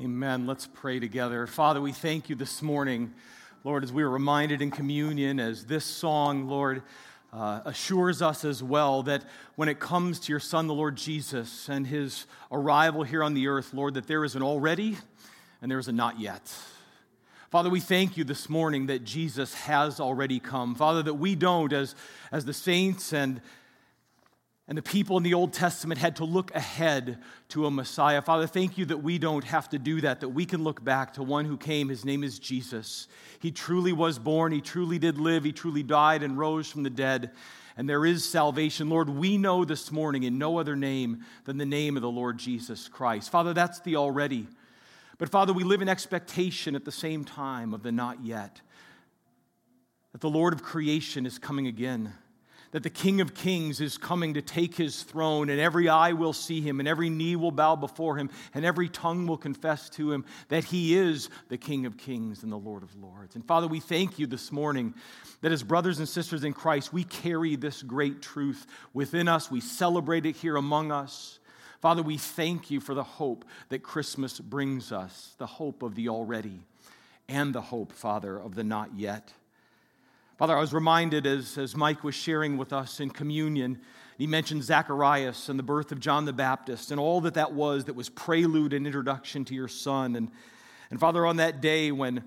Amen. Let's pray together. Father, we thank you this morning, Lord, as we are reminded in communion, as this song, Lord, uh, assures us as well that when it comes to your Son, the Lord Jesus, and his arrival here on the earth, Lord, that there is an already and there is a not yet. Father, we thank you this morning that Jesus has already come. Father, that we don't, as, as the saints and and the people in the Old Testament had to look ahead to a Messiah. Father, thank you that we don't have to do that, that we can look back to one who came. His name is Jesus. He truly was born, he truly did live, he truly died and rose from the dead. And there is salvation. Lord, we know this morning in no other name than the name of the Lord Jesus Christ. Father, that's the already. But Father, we live in expectation at the same time of the not yet. That the Lord of creation is coming again that the King of Kings is coming to take his throne, and every eye will see him, and every knee will bow before him, and every tongue will confess to him that he is the King of Kings and the Lord of Lords. And Father, we thank you this morning that as brothers and sisters in Christ, we carry this great truth within us, we celebrate it here among us. Father, we thank you for the hope that Christmas brings us, the hope of the already, and the hope, Father, of the not yet. Father, I was reminded as, as Mike was sharing with us in communion, he mentioned Zacharias and the birth of John the Baptist and all that that was that was prelude and introduction to your son. And, and Father, on that day when,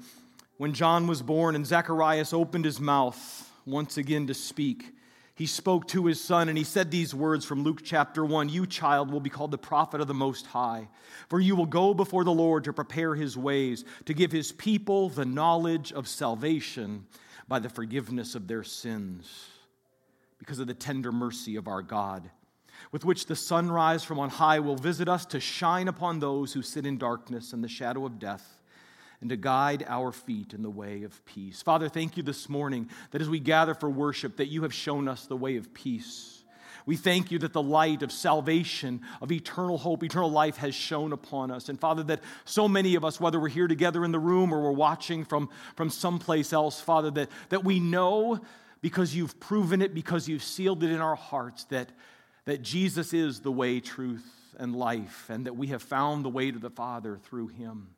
when John was born and Zacharias opened his mouth once again to speak, he spoke to his son and he said these words from Luke chapter 1 You, child, will be called the prophet of the Most High, for you will go before the Lord to prepare his ways, to give his people the knowledge of salvation by the forgiveness of their sins because of the tender mercy of our God, with which the sunrise from on high will visit us to shine upon those who sit in darkness and the shadow of death and to guide our feet in the way of peace. Father, thank you this morning that as we gather for worship that you have shown us the way of peace. We thank you that the light of salvation, of eternal hope, eternal life has shone upon us. And Father, that so many of us, whether we're here together in the room or we're watching from, from someplace else, Father, that, that we know because you've proven it, because you've sealed it in our hearts, that, that Jesus is the way, truth, and life, and that we have found the way to the Father through him.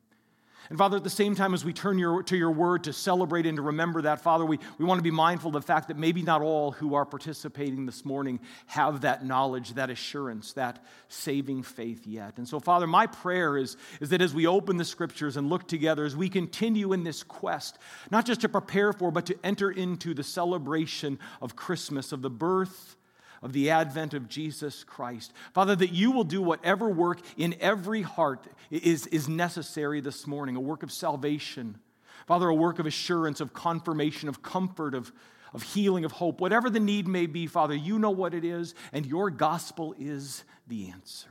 And Father, at the same time as we turn your, to your word to celebrate and to remember that, Father, we, we want to be mindful of the fact that maybe not all who are participating this morning have that knowledge, that assurance, that saving faith yet. And so, Father, my prayer is, is that as we open the scriptures and look together, as we continue in this quest, not just to prepare for, but to enter into the celebration of Christmas, of the birth of the advent of Jesus Christ. Father, that you will do whatever work in every heart is, is necessary this morning a work of salvation. Father, a work of assurance, of confirmation, of comfort, of, of healing, of hope. Whatever the need may be, Father, you know what it is, and your gospel is the answer.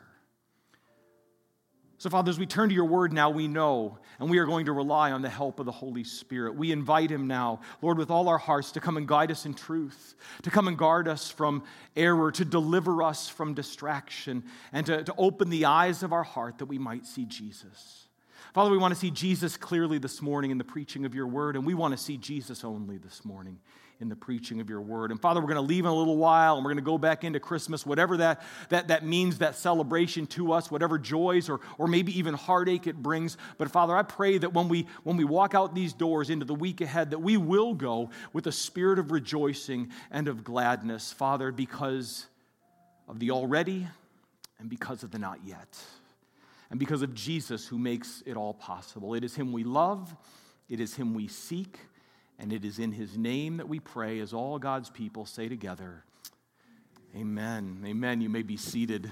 So, Father, as we turn to your word now, we know, and we are going to rely on the help of the Holy Spirit. We invite him now, Lord, with all our hearts, to come and guide us in truth, to come and guard us from error, to deliver us from distraction, and to, to open the eyes of our heart that we might see Jesus. Father, we want to see Jesus clearly this morning in the preaching of your word, and we want to see Jesus only this morning in the preaching of your word. And Father, we're going to leave in a little while and we're going to go back into Christmas, whatever that, that, that means, that celebration to us, whatever joys or, or maybe even heartache it brings. But Father, I pray that when we, when we walk out these doors into the week ahead, that we will go with a spirit of rejoicing and of gladness, Father, because of the already and because of the not yet. And because of Jesus who makes it all possible. It is Him we love, it is Him we seek. And it is in his name that we pray, as all God's people say together, Amen. Amen. You may be seated.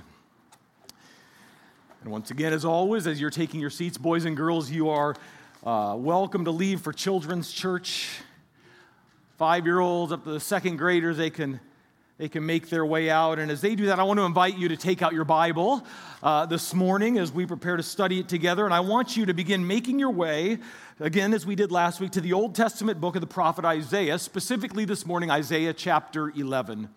And once again, as always, as you're taking your seats, boys and girls, you are uh, welcome to leave for Children's Church. Five year olds up to the second graders, they can they can make their way out. And as they do that, I want to invite you to take out your Bible uh, this morning as we prepare to study it together. And I want you to begin making your way, again, as we did last week, to the Old Testament book of the prophet Isaiah, specifically this morning, Isaiah chapter 11.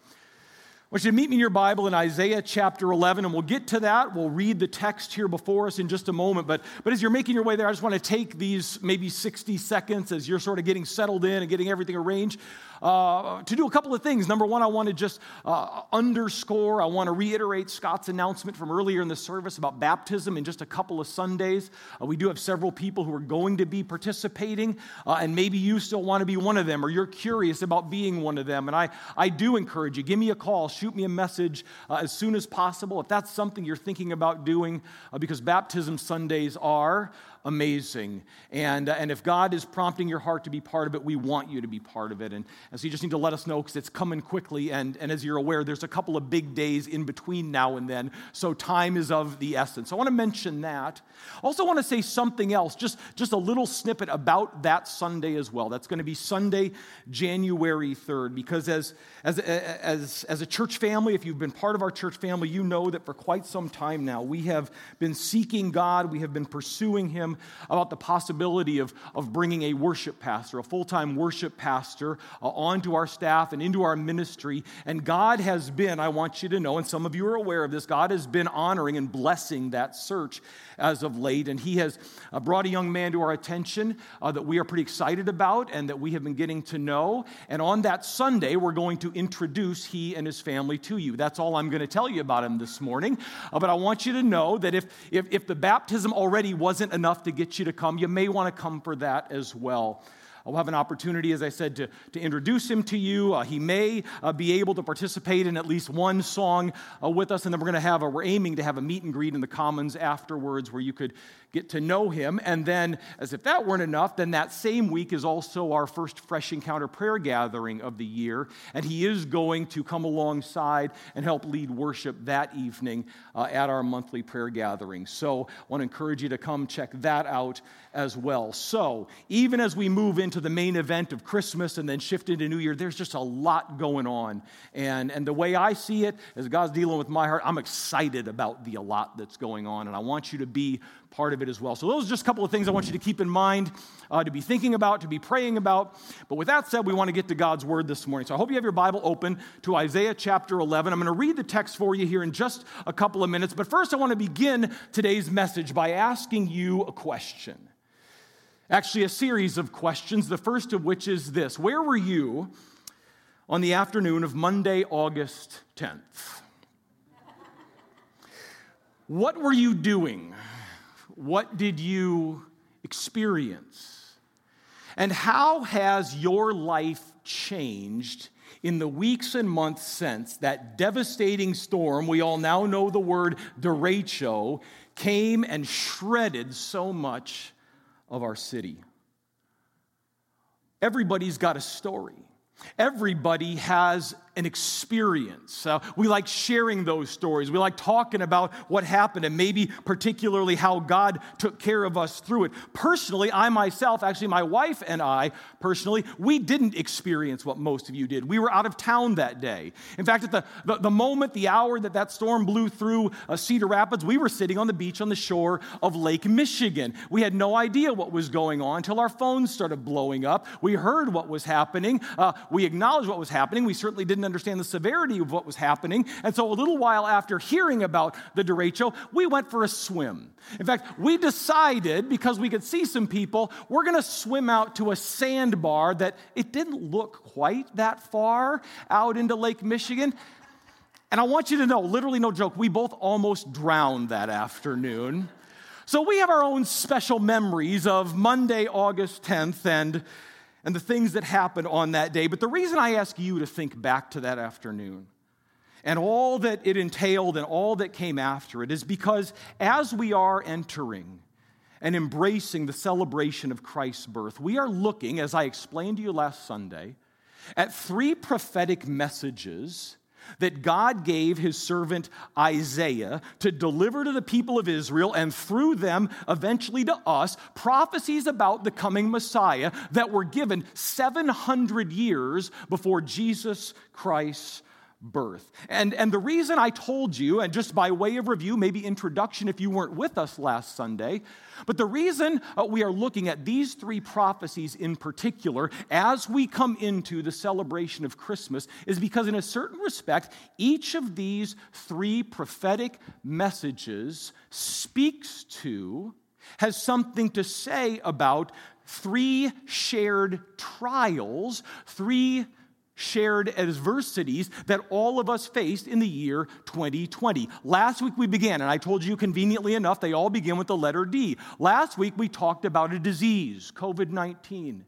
I want you to meet me in your Bible in Isaiah chapter 11, and we'll get to that. We'll read the text here before us in just a moment. But, but as you're making your way there, I just want to take these maybe 60 seconds as you're sort of getting settled in and getting everything arranged uh, to do a couple of things. Number one, I want to just uh, underscore, I want to reiterate Scott's announcement from earlier in the service about baptism in just a couple of Sundays. Uh, we do have several people who are going to be participating, uh, and maybe you still want to be one of them or you're curious about being one of them. And I, I do encourage you, give me a call, shoot me a message uh, as soon as possible if that's something you're thinking about doing, because baptism Sundays are amazing. And, uh, and if God is prompting your heart to be part of it, we want you to be part of it. And, and so you just need to let us know because it's coming quickly. And, and as you're aware, there's a couple of big days in between now and then. So time is of the essence. I want to mention that. Also, want to say something else, just, just a little snippet about that Sunday as well. That's going to be Sunday, January 3rd. Because as, as, as, as a church family, if you've been part of our church family, you know that for quite some time now, we have been seeking God, we have been pursuing Him about the possibility of, of bringing a worship pastor, a full time worship pastor, uh, onto our staff and into our ministry. And God has been, I want you to know, and some of you are aware of this, God has been honoring and blessing that search as of late. And He has uh, brought a young man to our attention uh, that we are pretty excited about and that we have been getting to know. And on that Sunday, we're going to introduce he and his family to you. That's all I'm going to tell you about him this morning. Uh, but I want you to know that if, if, if the baptism already wasn't enough to get you to come, you may want to come for that as well. I'll have an opportunity, as I said, to, to introduce him to you. Uh, he may uh, be able to participate in at least one song uh, with us, and then we're going to have a, we're aiming to have a meet and greet in the Commons afterwards where you could get to know him. And then, as if that weren't enough, then that same week is also our first Fresh Encounter prayer gathering of the year. And he is going to come alongside and help lead worship that evening uh, at our monthly prayer gathering. So, I want to encourage you to come check that out as well. So, even as we move into the main event of Christmas and then shift into New Year, there's just a lot going on. And, and the way I see it, as God's dealing with my heart, I'm excited about the a lot that's going on. And I want you to be part of it as well. So, those are just a couple of things I want you to keep in mind, uh, to be thinking about, to be praying about. But with that said, we want to get to God's word this morning. So, I hope you have your Bible open to Isaiah chapter 11. I'm going to read the text for you here in just a couple of minutes. But first, I want to begin today's message by asking you a question. Actually, a series of questions, the first of which is this Where were you on the afternoon of Monday, August 10th? What were you doing? What did you experience? And how has your life changed in the weeks and months since that devastating storm, we all now know the word derecho, came and shredded so much of our city? Everybody's got a story. Everybody has an experience. Uh, we like sharing those stories. We like talking about what happened and maybe particularly how God took care of us through it. Personally, I myself, actually, my wife and I, personally, we didn't experience what most of you did. We were out of town that day. In fact, at the, the, the moment, the hour that that storm blew through uh, Cedar Rapids, we were sitting on the beach on the shore of Lake Michigan. We had no idea what was going on until our phones started blowing up. We heard what was happening. Uh, we acknowledged what was happening. We certainly didn't didn't understand the severity of what was happening. And so, a little while after hearing about the derecho, we went for a swim. In fact, we decided, because we could see some people, we're going to swim out to a sandbar that it didn't look quite that far out into Lake Michigan. And I want you to know, literally, no joke, we both almost drowned that afternoon. So we have our own special memories of Monday, August 10th, and and the things that happened on that day. But the reason I ask you to think back to that afternoon and all that it entailed and all that came after it is because as we are entering and embracing the celebration of Christ's birth, we are looking, as I explained to you last Sunday, at three prophetic messages that God gave his servant Isaiah to deliver to the people of Israel and through them eventually to us prophecies about the coming Messiah that were given 700 years before Jesus Christ's birth. And, and the reason I told you, and just by way of review, maybe introduction if you weren't with us last Sunday, but the reason uh, we are looking at these three prophecies in particular as we come into the celebration of Christmas is because, in a certain respect, each of these three prophetic messages speaks to, has something to say about three shared trials, three shared adversities that all of us faced in the year 2020. Last week we began, and I told you conveniently enough, they all begin with the letter D. Last week we talked about a disease, COVID 19.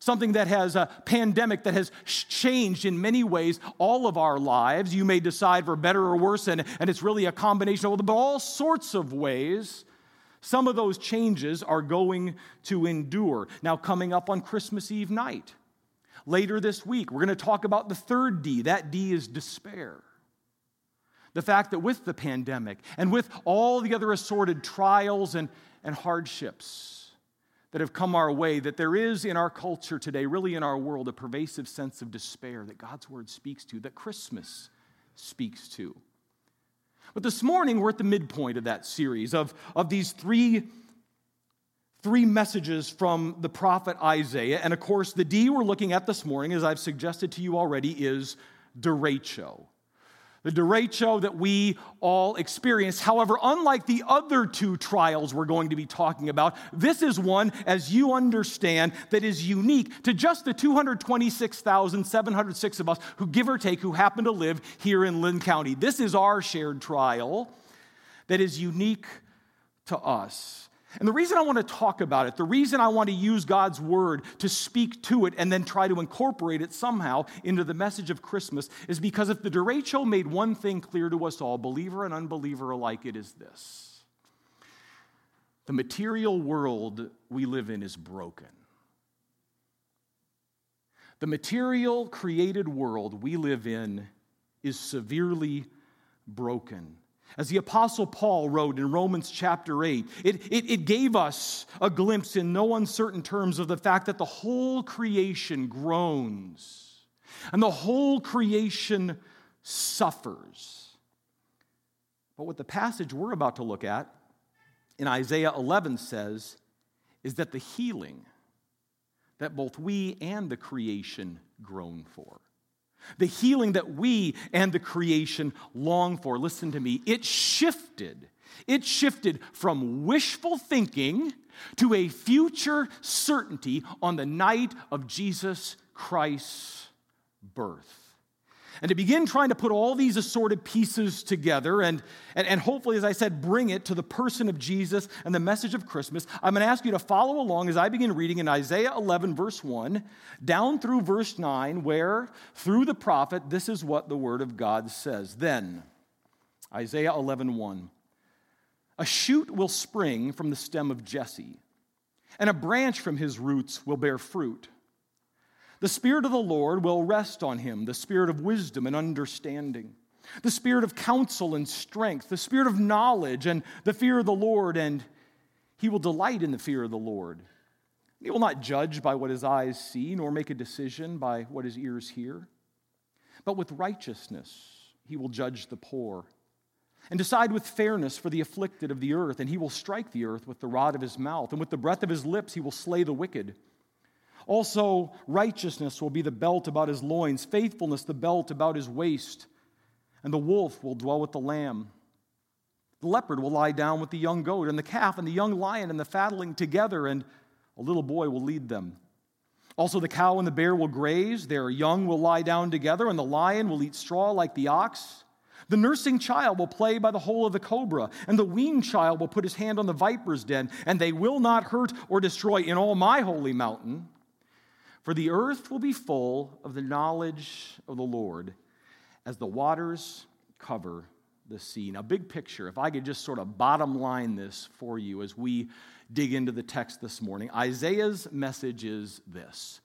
Something that has a pandemic that has changed in many ways all of our lives. You may decide for better or worse, and, and it's really a combination of but all sorts of ways. Some of those changes are going to endure. Now, coming up on Christmas Eve night, Later this week, we're going to talk about the third D. That D is despair. The fact that with the pandemic and with all the other assorted trials and, and hardships that have come our way, that there is in our culture today, really in our world, a pervasive sense of despair that God's word speaks to, that Christmas speaks to. But this morning, we're at the midpoint of that series of, of these three three messages from the prophet Isaiah. And of course, the D we're looking at this morning, as I've suggested to you already, is derecho. The derecho that we all experience. However, unlike the other two trials we're going to be talking about, this is one, as you understand, that is unique to just the 226,706 of us who, give or take, who happen to live here in Linn County. This is our shared trial that is unique to us. And the reason I want to talk about it, the reason I want to use God's word to speak to it and then try to incorporate it somehow into the message of Christmas is because if the derecho made one thing clear to us all, believer and unbeliever alike, it is this the material world we live in is broken. The material created world we live in is severely broken. As the Apostle Paul wrote in Romans chapter 8, it, it, it, gave us a glimpse in no uncertain terms of the fact that the whole creation groans and the whole creation suffers. But what the passage we're about to look at in Isaiah 11 says is that the healing that both we and the creation groan for the healing that we and the creation long for. Listen to me. It shifted. It shifted from wishful thinking to a future certainty on the night of Jesus Christ's birth and to begin trying to put all these assorted pieces together and, and, and hopefully, as I said, bring it to the person of Jesus and the message of Christmas, I'm going to ask you to follow along as I begin reading in Isaiah 11, verse 1, down through verse 9, where through the prophet, this is what the word of God says. Then, Isaiah 11, 1. A shoot will spring from the stem of Jesse, and a branch from his roots will bear fruit. The Spirit of the Lord will rest on him the Spirit of wisdom and understanding, the Spirit of counsel and strength, the Spirit of knowledge and the fear of the Lord, and he will delight in the fear of the Lord. He will not judge by what his eyes see, nor make a decision by what his ears hear. But with righteousness he will judge the poor, and decide with fairness for the afflicted of the earth, and he will strike the earth with the rod of his mouth, and with the breath of his lips he will slay the wicked. Also, righteousness will be the belt about his loins, faithfulness the belt about his waist, and the wolf will dwell with the lamb. The leopard will lie down with the young goat, and the calf and the young lion and the fatling together, and a little boy will lead them. Also, the cow and the bear will graze, their young will lie down together, and the lion will eat straw like the ox. The nursing child will play by the hole of the cobra, and the weaned child will put his hand on the viper's den, and they will not hurt or destroy in all my holy mountain. For the earth will be full of the knowledge of the Lord as the waters cover the sea. Now, big picture, if I could just sort of bottom line this for you as we dig into the text this morning, Isaiah's message is this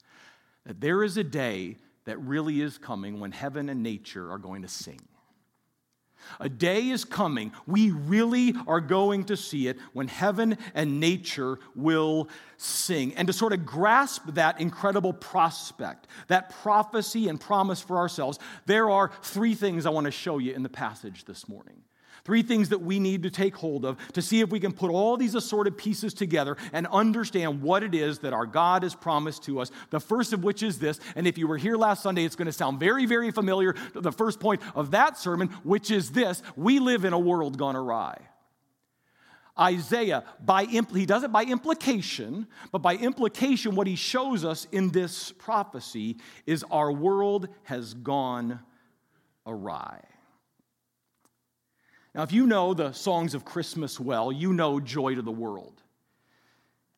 that there is a day that really is coming when heaven and nature are going to sing. A day is coming, we really are going to see it when heaven and nature will sing. And to sort of grasp that incredible prospect, that prophecy and promise for ourselves, there are three things I want to show you in the passage this morning. Three things that we need to take hold of to see if we can put all these assorted pieces together and understand what it is that our God has promised to us. The first of which is this, and if you were here last Sunday, it's going to sound very, very familiar to the first point of that sermon, which is this we live in a world gone awry. Isaiah, by impl- he does it by implication, but by implication, what he shows us in this prophecy is our world has gone awry. Now, if you know the songs of Christmas well, you know Joy to the World.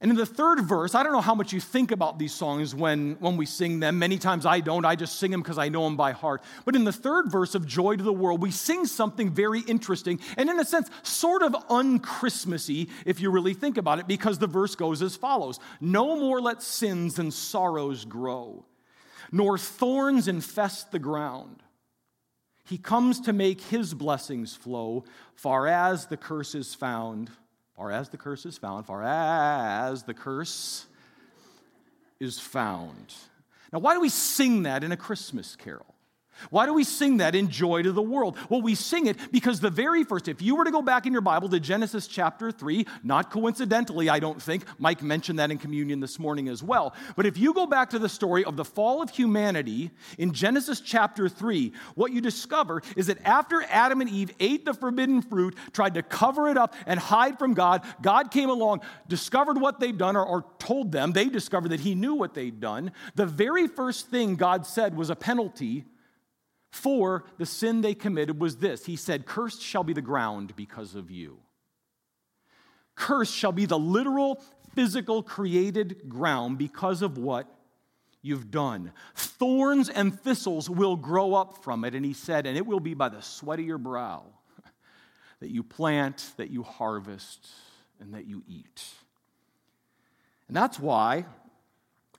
And in the third verse, I don't know how much you think about these songs when, when we sing them. Many times I don't. I just sing them because I know them by heart. But in the third verse of Joy to the World, we sing something very interesting and, in a sense, sort of unchristmassy if you really think about it, because the verse goes as follows No more let sins and sorrows grow, nor thorns infest the ground. He comes to make his blessings flow, far as the curse is found. Far as the curse is found, far as the curse is found. Now, why do we sing that in a Christmas carol? Why do we sing that in joy to the world? Well, we sing it because the very first, if you were to go back in your Bible to Genesis chapter 3, not coincidentally, I don't think, Mike mentioned that in communion this morning as well, but if you go back to the story of the fall of humanity in Genesis chapter 3, what you discover is that after Adam and Eve ate the forbidden fruit, tried to cover it up and hide from God, God came along, discovered what they'd done, or, or told them, they discovered that He knew what they'd done. The very first thing God said was a penalty for the sin they committed was this He said, Cursed shall be the ground because of you. Cursed shall be the literal, physical, created ground because of what you've done. Thorns and thistles will grow up from it. And he said, And it will be by the sweat of your brow that you plant, that you harvest, and that you eat. And that's why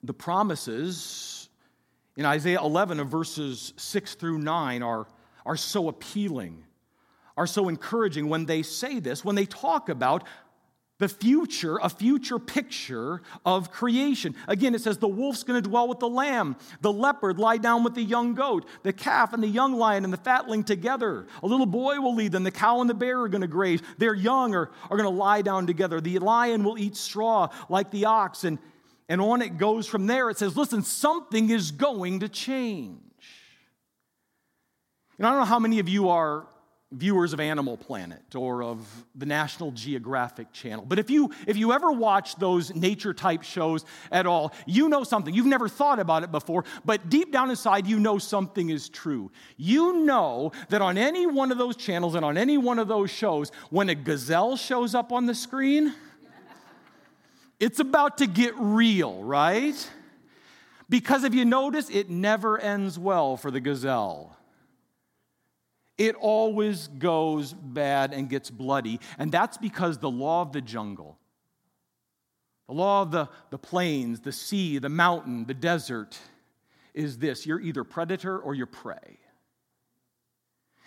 the promises in Isaiah 11 of verses 6 through 9 are, are so appealing, are so encouraging when they say this, when they talk about the future, a future picture of creation. Again, it says the wolf's going to dwell with the lamb, the leopard lie down with the young goat, the calf and the young lion and the fatling together. A little boy will lead them, the cow and the bear are going to graze. Their young are, are going to lie down together. The lion will eat straw like the ox, and and on it goes from there. It says, listen, something is going to change. And I don't know how many of you are viewers of Animal Planet or of the National Geographic Channel. But if you if you ever watch those nature type shows at all, you know something. You've never thought about it before, but deep down inside you know something is true. You know that on any one of those channels and on any one of those shows when a gazelle shows up on the screen, it's about to get real, right? Because if you notice, it never ends well for the gazelle. It always goes bad and gets bloody. And that's because the law of the jungle, the law of the, the plains, the sea, the mountain, the desert, is this you're either predator or you're prey.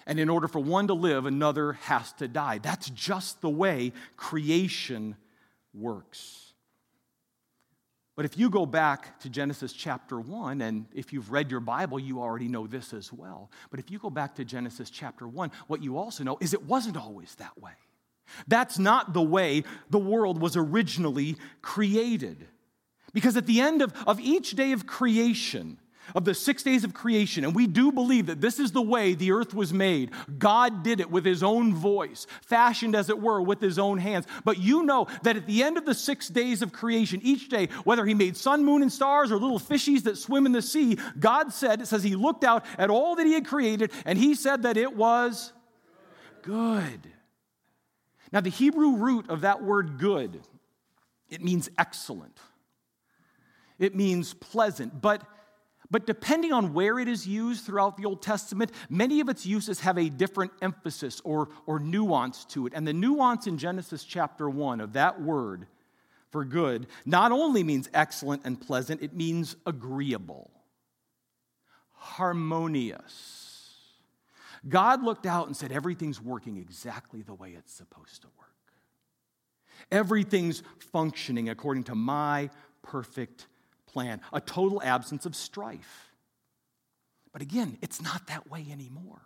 And in order for one to live, another has to die. That's just the way creation works. But if you go back to Genesis chapter 1, and if you've read your Bible, you already know this as well. But if you go back to Genesis chapter 1, what you also know is it wasn't always that way. That's not the way the world was originally created. Because at the end of, of each day of creation, of the six days of creation, and we do believe that this is the way the earth was made. God did it with his own voice, fashioned as it were with his own hands. But you know that at the end of the six days of creation, each day, whether he made sun, moon, and stars or little fishies that swim in the sea, God said, it says he looked out at all that he had created and he said that it was good. Now, the Hebrew root of that word good, it means excellent. It means pleasant, but but depending on where it is used throughout the Old Testament, many of its uses have a different emphasis or, or nuance to it. And the nuance in Genesis chapter 1 of that word for good not only means excellent and pleasant, it means agreeable, harmonious. God looked out and said, Everything's working exactly the way it's supposed to work. Everything's functioning according to my perfect plan, a total absence of strife. But again, it's not that way anymore.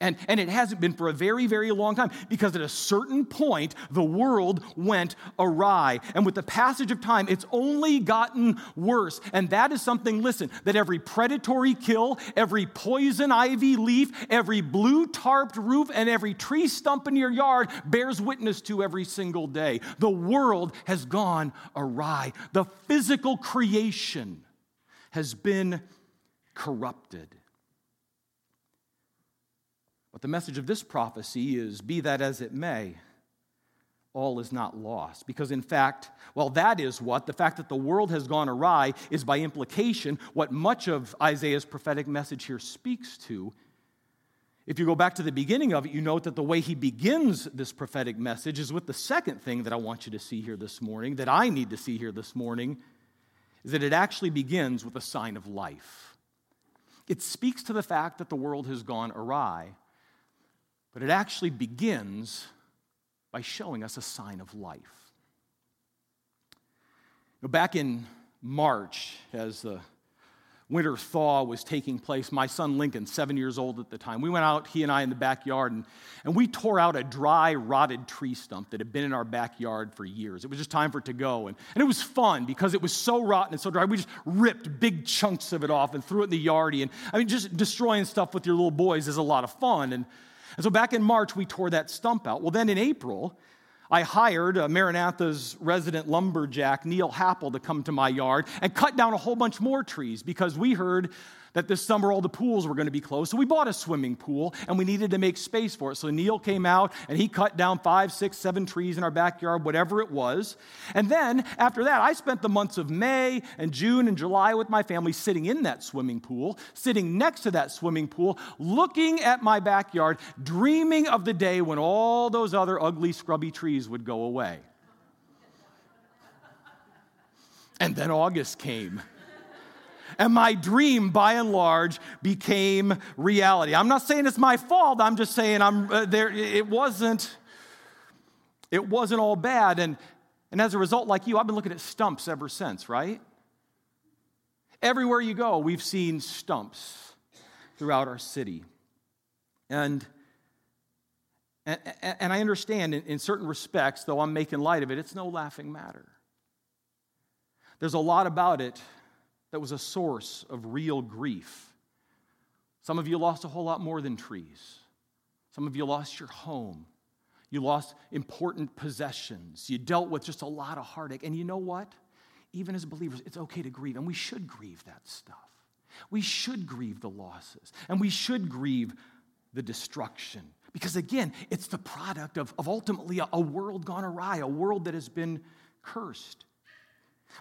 And, and it hasn't been for a very, very long time because at a certain point, the world went awry. And with the passage of time, it's only gotten worse. And that is something, listen, that every predatory kill, every poison ivy leaf, every blue tarped roof, and every tree stump in your yard bears witness to every single day. The world has gone awry. The physical creation has been corrupted. But the message of this prophecy is be that as it may, all is not lost. Because, in fact, well, that is what the fact that the world has gone awry is by implication what much of Isaiah's prophetic message here speaks to. If you go back to the beginning of it, you note that the way he begins this prophetic message is with the second thing that I want you to see here this morning, that I need to see here this morning, is that it actually begins with a sign of life. It speaks to the fact that the world has gone awry. But it actually begins by showing us a sign of life. Know, back in March, as the winter thaw was taking place, my son Lincoln, seven years old at the time, we went out, he and I, in the backyard, and, and we tore out a dry, rotted tree stump that had been in our backyard for years. It was just time for it to go. And, and it was fun because it was so rotten and so dry. We just ripped big chunks of it off and threw it in the yardie. And I mean, just destroying stuff with your little boys is a lot of fun. And and so back in March, we tore that stump out. Well, then in April, I hired uh, Maranatha's resident lumberjack, Neil Happel, to come to my yard and cut down a whole bunch more trees because we heard that this summer all the pools were going to be closed. So we bought a swimming pool and we needed to make space for it. So Neil came out and he cut down five, six, seven trees in our backyard, whatever it was. And then after that, I spent the months of May and June and July with my family sitting in that swimming pool, sitting next to that swimming pool, looking at my backyard, dreaming of the day when all those other ugly, scrubby trees would go away. And then August came and my dream, by and large, became reality. I'm not saying it's my fault. I'm just saying I'm uh, there. It wasn't. It wasn't all bad, and and as a result, like you, I've been looking at stumps ever since. Right. Everywhere you go, we've seen stumps throughout our city, and. And, and I understand in, in certain respects, though I'm making light of it, it's no laughing matter. There's a lot about it that was a source of real grief. Some of you lost a whole lot more than trees. Some of you lost your home. You lost important possessions. You dealt with just a lot of heartache. And you know what? Even as believers, it's okay to grieve, and we should grieve that stuff. We should grieve the losses, and we should grieve the destruction. Because again, it's the product of, of ultimately a, a world gone awry, a world that has been cursed.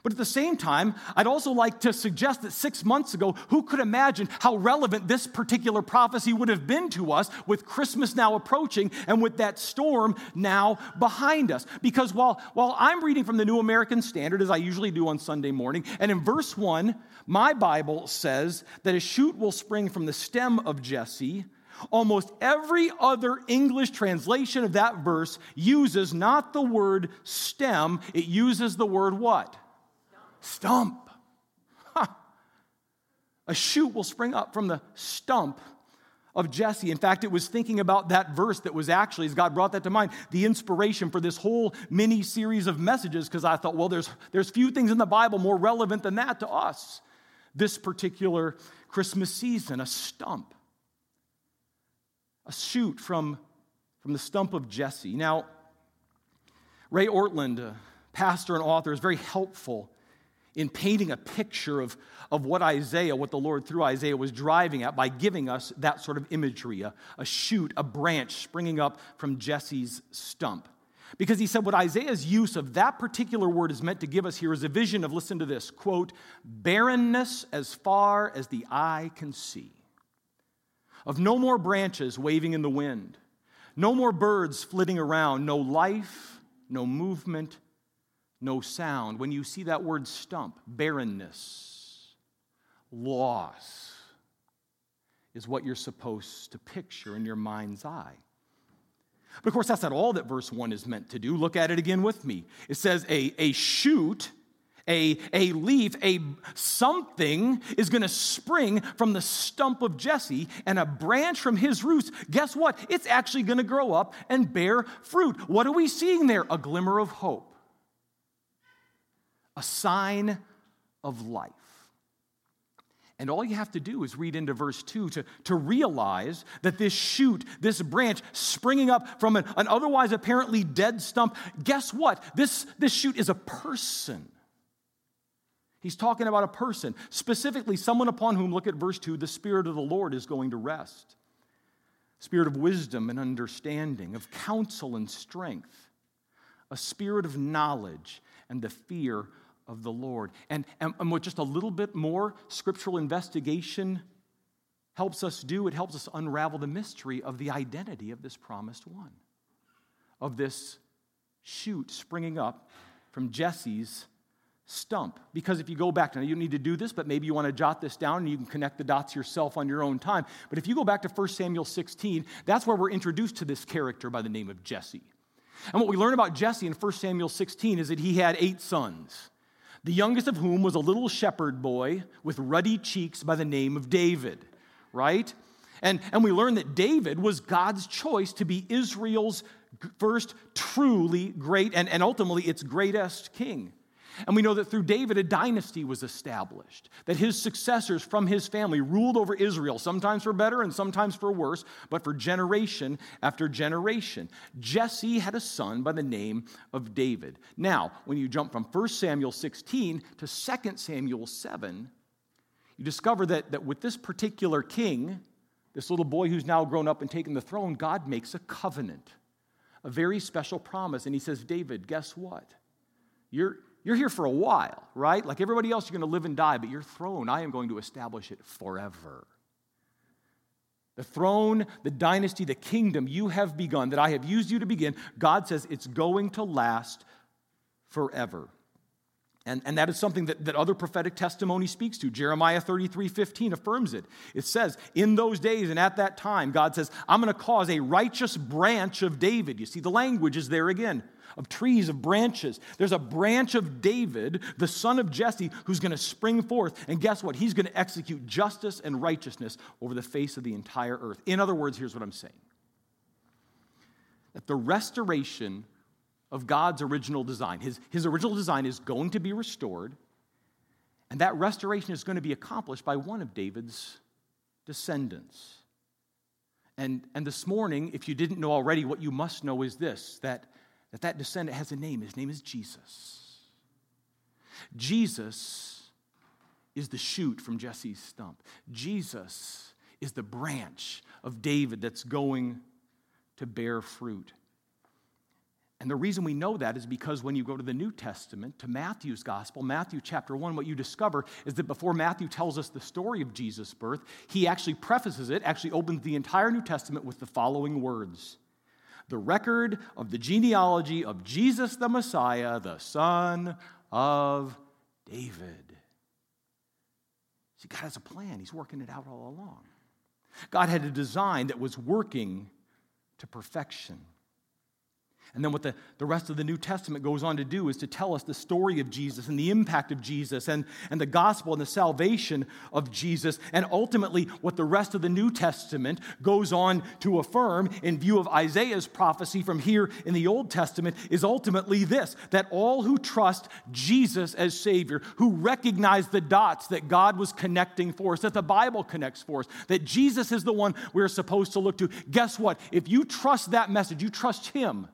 But at the same time, I'd also like to suggest that six months ago, who could imagine how relevant this particular prophecy would have been to us with Christmas now approaching and with that storm now behind us? Because while, while I'm reading from the New American Standard, as I usually do on Sunday morning, and in verse one, my Bible says that a shoot will spring from the stem of Jesse. Almost every other English translation of that verse uses not the word stem, it uses the word what? Stump. A shoot will spring up from the stump of Jesse. In fact, it was thinking about that verse that was actually, as God brought that to mind, the inspiration for this whole mini series of messages, because I thought, well, there's, there's few things in the Bible more relevant than that to us this particular Christmas season. A stump, a shoot from, from the stump of Jesse. Now, Ray Ortlund, pastor and author, is very helpful in painting a picture of, of what Isaiah, what the Lord through Isaiah was driving at by giving us that sort of imagery a, a shoot, a branch springing up from Jesse's stump. Because he said what Isaiah's use of that particular word is meant to give us here is a vision of, listen to this, quote, barrenness as far as the eye can see, of no more branches waving in the wind, no more birds flitting around, no life, no movement, no sound. When you see that word stump, barrenness, loss, is what you're supposed to picture in your mind's eye. But of course, that's not all that verse 1 is meant to do. Look at it again with me. It says, A, a shoot, a, a leaf, a something is going to spring from the stump of Jesse, and a branch from his roots, guess what? It's actually going to grow up and bear fruit. What are we seeing there? A glimmer of hope, a sign of life. And all you have to do is read into verse 2 to, to realize that this shoot, this branch springing up from an, an otherwise apparently dead stump, guess what? This, this shoot is a person. He's talking about a person, specifically someone upon whom, look at verse 2, the Spirit of the Lord is going to rest. Spirit of wisdom and understanding, of counsel and strength, a spirit of knowledge and the fear of the Lord. And, and, and just a little bit more scriptural investigation helps us do, it helps us unravel the mystery of the identity of this promised one, of this shoot springing up from Jesse's stump. Because if you go back, now you need to do this, but maybe you want to jot this down and you can connect the dots yourself on your own time. But if you go back to 1 Samuel 16, that's where we're introduced to this character by the name of Jesse. And what we learn about Jesse in 1 Samuel 16 is that he had eight sons the youngest of whom was a little shepherd boy with ruddy cheeks by the name of David, right? And, and we learn that David was God's choice to be Israel's first truly great and, and ultimately its greatest king. And we know that through David, a dynasty was established, that his successors from his family ruled over Israel, sometimes for better and sometimes for worse, but for generation after generation. Jesse had a son by the name of David. Now, when you jump from 1 Samuel 16 to 2 Samuel 7, you discover that, that with this particular king, this little boy who's now grown up and taken the throne, God makes a covenant, a very special promise. And he says, David, guess what? You're, you're here for a while, right? Like everybody else, you're going to live and die, but your throne, I am going to establish it forever. The throne, the dynasty, the kingdom you have begun, that I have used you to begin, God says it's going to last forever. And, and that is something that, that other prophetic testimony speaks to. Jeremiah 33 15 affirms it. It says, In those days and at that time, God says, I'm going to cause a righteous branch of David. You see, the language is there again of trees, of branches. There's a branch of David, the son of Jesse, who's going to spring forth. And guess what? He's going to execute justice and righteousness over the face of the entire earth. In other words, here's what I'm saying that the restoration of God's original design, his, his original design is going to be restored. And that restoration is going to be accomplished by one of David's descendants. And, and this morning, if you didn't know already, what you must know is this that that that descendant has a name. His name is Jesus. Jesus is the shoot from Jesse's stump. Jesus is the branch of David that's going to bear fruit. And the reason we know that is because when you go to the New Testament, to Matthew's gospel, Matthew chapter 1, what you discover is that before Matthew tells us the story of Jesus' birth, he actually prefaces it, actually opens the entire New Testament with the following words the record of the genealogy of Jesus the Messiah, the son of David. See, God has a plan, He's working it out all along. God had a design that was working to perfection. And then what the, the rest of the New Testament goes on to do is to tell us the story of Jesus and the impact of Jesus and, and the gospel and the salvation of Jesus. And ultimately, what the rest of the New Testament goes on to affirm in view of Isaiah's prophecy from here in the Old Testament is ultimately this that all who trust Jesus as Savior, who recognize the dots that God was connecting for us, that the Bible connects for us, that Jesus is the one we're supposed to look to, guess what? If you trust that message, you trust Him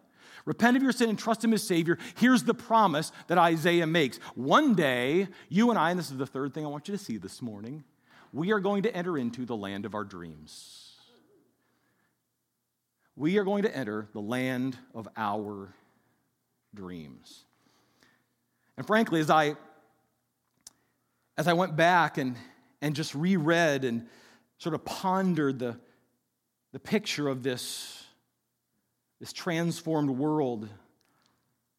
Repent of your sin and trust Him as Savior. Here's the promise that Isaiah makes. One day, you and I, and this is the third thing I want you to see this morning, we are going to enter into the land of our dreams. We are going to enter the land of our dreams. And frankly, as I as I went back and, and just reread and sort of pondered the, the picture of this this transformed world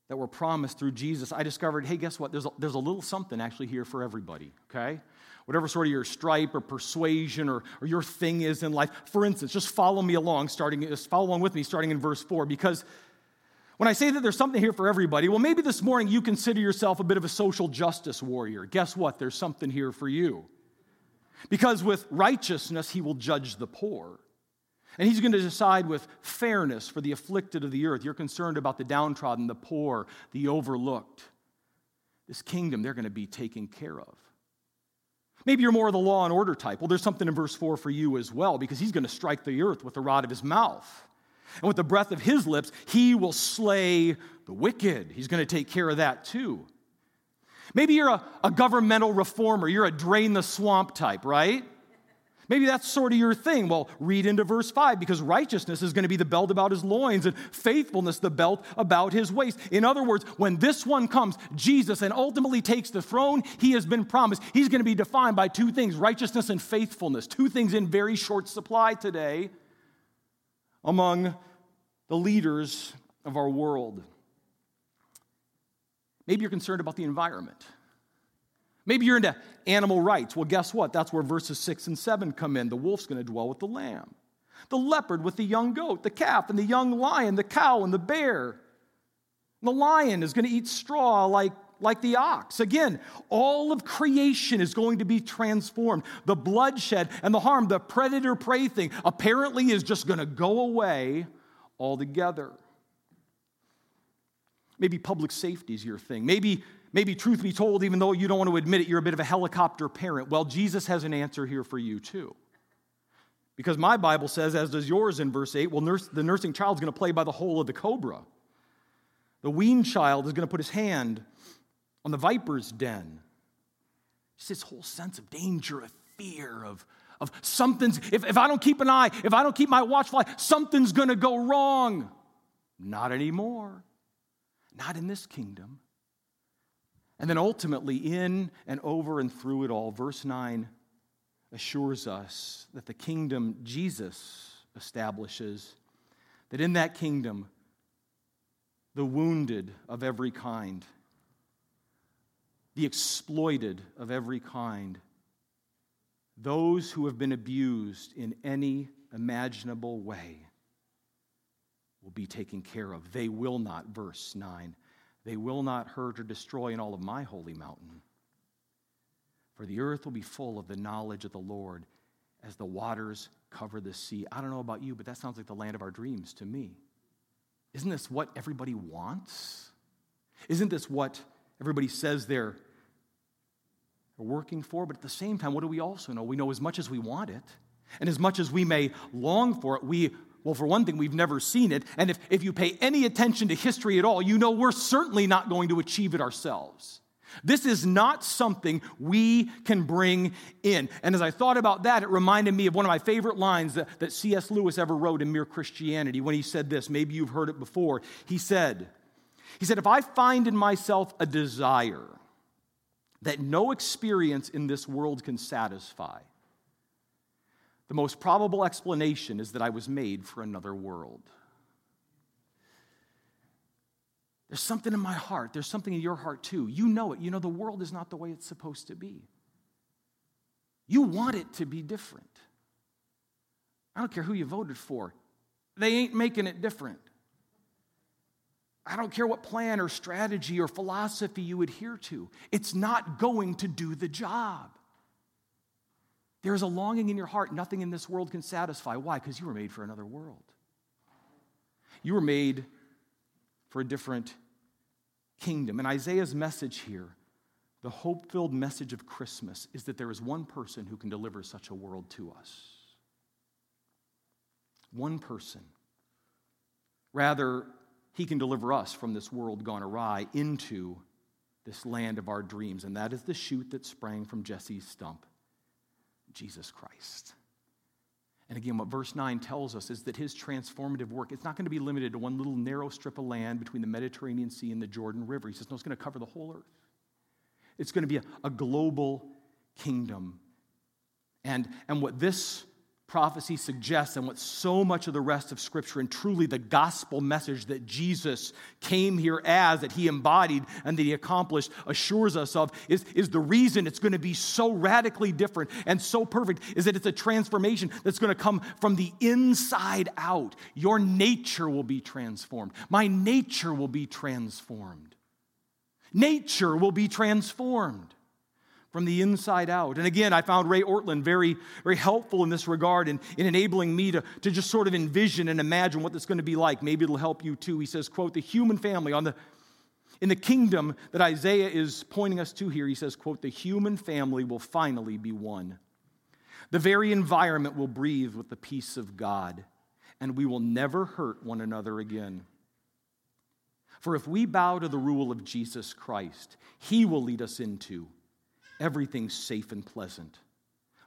that were promised through Jesus, I discovered hey, guess what? There's a, there's a little something actually here for everybody, okay? Whatever sort of your stripe or persuasion or, or your thing is in life. For instance, just follow me along, starting, just follow along with me, starting in verse 4, because when I say that there's something here for everybody, well, maybe this morning you consider yourself a bit of a social justice warrior. Guess what? There's something here for you. Because with righteousness, he will judge the poor. And he's going to decide with fairness for the afflicted of the earth. You're concerned about the downtrodden, the poor, the overlooked. This kingdom, they're going to be taken care of. Maybe you're more of the law and order type. Well, there's something in verse 4 for you as well, because he's going to strike the earth with the rod of his mouth. And with the breath of his lips, he will slay the wicked. He's going to take care of that too. Maybe you're a, a governmental reformer, you're a drain the swamp type, right? Maybe that's sort of your thing. Well, read into verse 5 because righteousness is going to be the belt about his loins and faithfulness the belt about his waist. In other words, when this one comes, Jesus, and ultimately takes the throne, he has been promised. He's going to be defined by two things righteousness and faithfulness, two things in very short supply today among the leaders of our world. Maybe you're concerned about the environment. Maybe you're into animal rights. Well, guess what? That's where verses 6 and 7 come in. The wolf's going to dwell with the lamb, the leopard with the young goat, the calf and the young lion, the cow and the bear. The lion is going to eat straw like, like the ox. Again, all of creation is going to be transformed. The bloodshed and the harm, the predator prey thing, apparently is just going to go away altogether. Maybe public safety is your thing. Maybe Maybe, truth be told, even though you don't want to admit it, you're a bit of a helicopter parent. Well, Jesus has an answer here for you, too. Because my Bible says, as does yours in verse 8, well, nurse, the nursing child's going to play by the hole of the cobra. The weaned child is going to put his hand on the viper's den. Just this whole sense of danger, of fear, of, of something's, if, if I don't keep an eye, if I don't keep my watchful eye, something's going to go wrong. Not anymore. Not in this kingdom. And then ultimately, in and over and through it all, verse 9 assures us that the kingdom Jesus establishes, that in that kingdom, the wounded of every kind, the exploited of every kind, those who have been abused in any imaginable way will be taken care of. They will not, verse 9, they will not hurt or destroy in all of my holy mountain. For the earth will be full of the knowledge of the Lord as the waters cover the sea. I don't know about you, but that sounds like the land of our dreams to me. Isn't this what everybody wants? Isn't this what everybody says they're working for? But at the same time, what do we also know? We know as much as we want it, and as much as we may long for it, we well, for one thing, we've never seen it. And if, if you pay any attention to history at all, you know we're certainly not going to achieve it ourselves. This is not something we can bring in. And as I thought about that, it reminded me of one of my favorite lines that, that C.S. Lewis ever wrote in Mere Christianity when he said this. Maybe you've heard it before. He said, he said, if I find in myself a desire that no experience in this world can satisfy, the most probable explanation is that I was made for another world. There's something in my heart. There's something in your heart too. You know it. You know the world is not the way it's supposed to be. You want it to be different. I don't care who you voted for, they ain't making it different. I don't care what plan or strategy or philosophy you adhere to, it's not going to do the job. There is a longing in your heart nothing in this world can satisfy. Why? Because you were made for another world. You were made for a different kingdom. And Isaiah's message here, the hope filled message of Christmas, is that there is one person who can deliver such a world to us. One person. Rather, he can deliver us from this world gone awry into this land of our dreams. And that is the shoot that sprang from Jesse's stump. Jesus Christ. And again, what verse 9 tells us is that his transformative work, it's not going to be limited to one little narrow strip of land between the Mediterranean Sea and the Jordan River. He says, no, it's going to cover the whole earth. It's going to be a, a global kingdom. And, and what this prophecy suggests and what so much of the rest of Scripture and truly the gospel message that Jesus came here as, that he embodied and that he accomplished, assures us of, is, is the reason it's going to be so radically different and so perfect, is that it's a transformation that's going to come from the inside out. Your nature will be transformed. My nature will be transformed. Nature will be transformed from the inside out. And again, I found Ray Ortlund very, very helpful in this regard in, in enabling me to, to just sort of envision and imagine what this is going to be like. Maybe it'll help you too. He says, quote, the human family on the in the kingdom that Isaiah is pointing us to here, he says, quote, the human family will finally be one. The very environment will breathe with the peace of God, and we will never hurt one another again. For if we bow to the rule of Jesus Christ, he will lead us into everything safe and pleasant,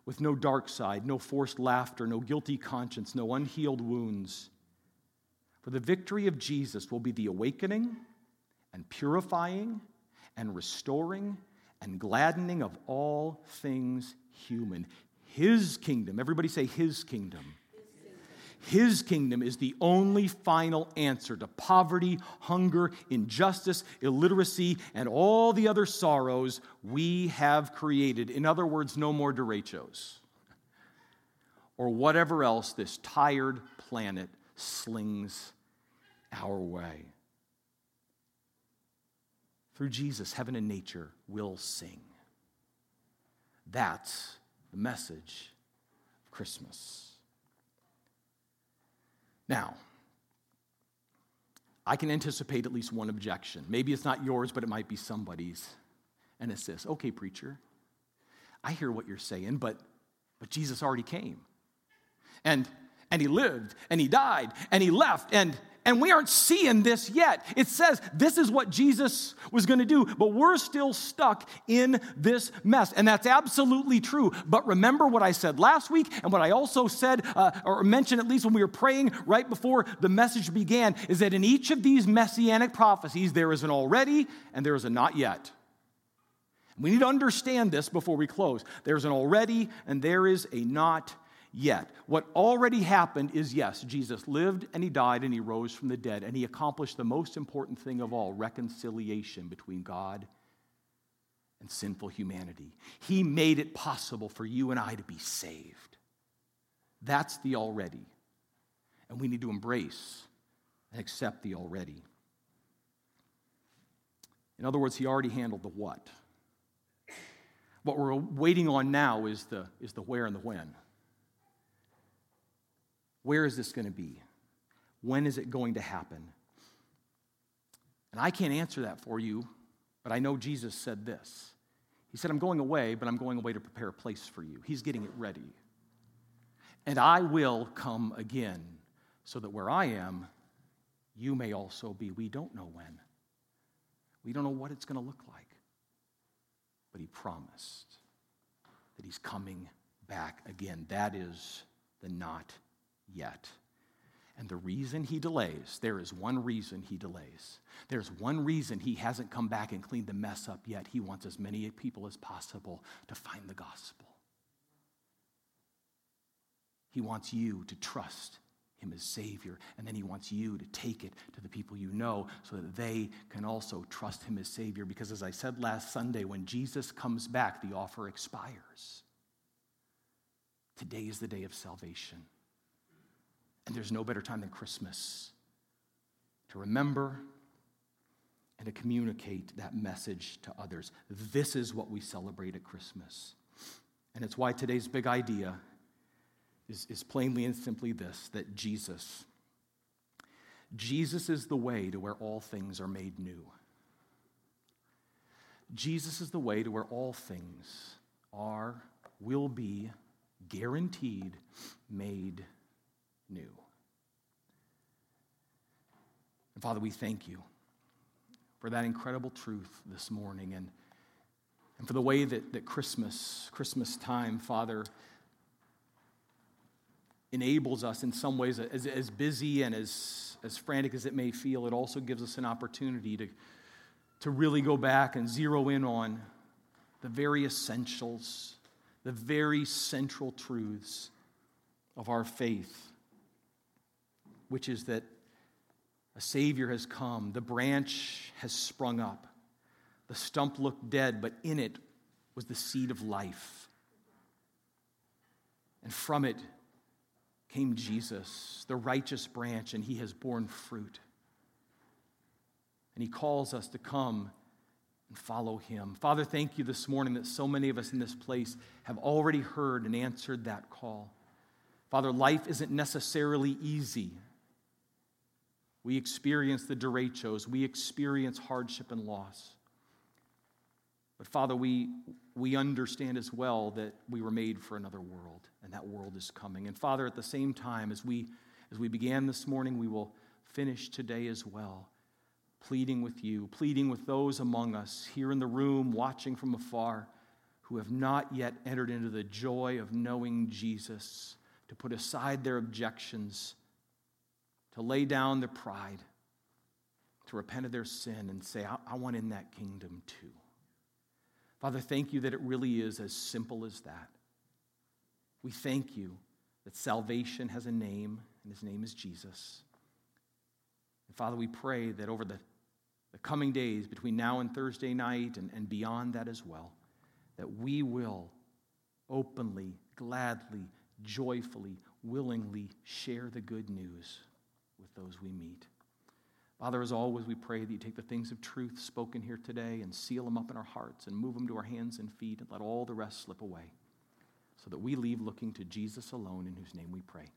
with no dark side, no forced laughter, no guilty conscience, no unhealed wounds. For the victory of Jesus will be the awakening and purifying and restoring and gladdening of all things human. His kingdom, everybody say, His kingdom his kingdom is the only final answer to poverty, hunger, injustice, illiteracy, and all the other sorrows we have created. In other words, no more derechos or whatever else this tired planet slings our way. Through Jesus, heaven and nature will sing. That's the message of Christmas. Now, I can anticipate at least one objection. Maybe it's not yours, but it might be somebody's. And it's this okay, preacher, I hear what you're saying, but, but Jesus already came. And, and he lived, and he died, and he left, and, and we aren't seeing this yet. It says this is what Jesus was going to do, but we're still stuck in this mess. And that's absolutely true. But remember what I said last week and what I also said uh, or mentioned at least when we were praying right before the message began is that in each of these messianic prophecies, there is an already and there is a not yet. We need to understand this before we close. There's an already and there is a not yet. What already happened is yes, Jesus lived and he died and he rose from the dead and he accomplished the most important thing of all reconciliation between God and sinful humanity. He made it possible for you and I to be saved. That's the already. And we need to embrace and accept the already. In other words, he already handled the what. What we're waiting on now is the, is the where and the when. Where is this going to be? When is it going to happen? And I can't answer that for you, but I know Jesus said this. He said, I'm going away, but I'm going away to prepare a place for you. He's getting it ready. And I will come again, so that where I am, you may also be. We don't know when. We don't know what it's going to look like. But he promised that he's coming back again. That is the not yet. And the reason he delays, there is one reason he delays. There's one reason he hasn't come back and cleaned the mess up yet. He wants as many people as possible to find the gospel. He wants you to trust him as Savior, and then he wants you to take it to the people you know so that they can also trust him as Savior. Because as I said last Sunday, when Jesus comes back, the offer expires. Today is the day of salvation. And there's no better time than Christmas to remember and to communicate that message to others. This is what we celebrate at Christmas. And it's why today's big idea is, is plainly and simply this that Jesus, Jesus is the way to where all things are made new. Jesus is the way to where all things are, will be, guaranteed, made new. And Father, we thank you for that incredible truth this morning and, and for the way that, that Christmas, Christmas time, Father, enables us in some ways, as, as busy and as, as frantic as it may feel, it also gives us an opportunity to, to really go back and zero in on the very essentials, the very central truths of our faith, which is that a Savior has come, the branch has sprung up. The stump looked dead, but in it was the seed of life. And from it came Jesus, the righteous branch, and he has borne fruit. And he calls us to come and follow him. Father, thank you this morning that so many of us in this place have already heard and answered that call. Father, life isn't necessarily easy. We experience the derechos, we experience hardship and loss. But Father, we, we understand as well that we were made for another world, and that world is coming. And Father, at the same time, as we, as we began this morning, we will finish today as well, pleading with you, pleading with those among us here in the room, watching from afar, who have not yet entered into the joy of knowing Jesus, to put aside their objections, to lay down their pride, to repent of their sin and say, I, I want in that kingdom too. Father, thank you that it really is as simple as that. We thank you that salvation has a name, and his name is Jesus. And Father, we pray that over the, the coming days, between now and Thursday night and, and beyond that as well, that we will openly, gladly, joyfully, willingly share the good news with those we meet. Father, as always, we pray that you take the things of truth spoken here today and seal them up in our hearts and move them to our hands and feet and let all the rest slip away so that we leave looking to Jesus alone in whose name we pray.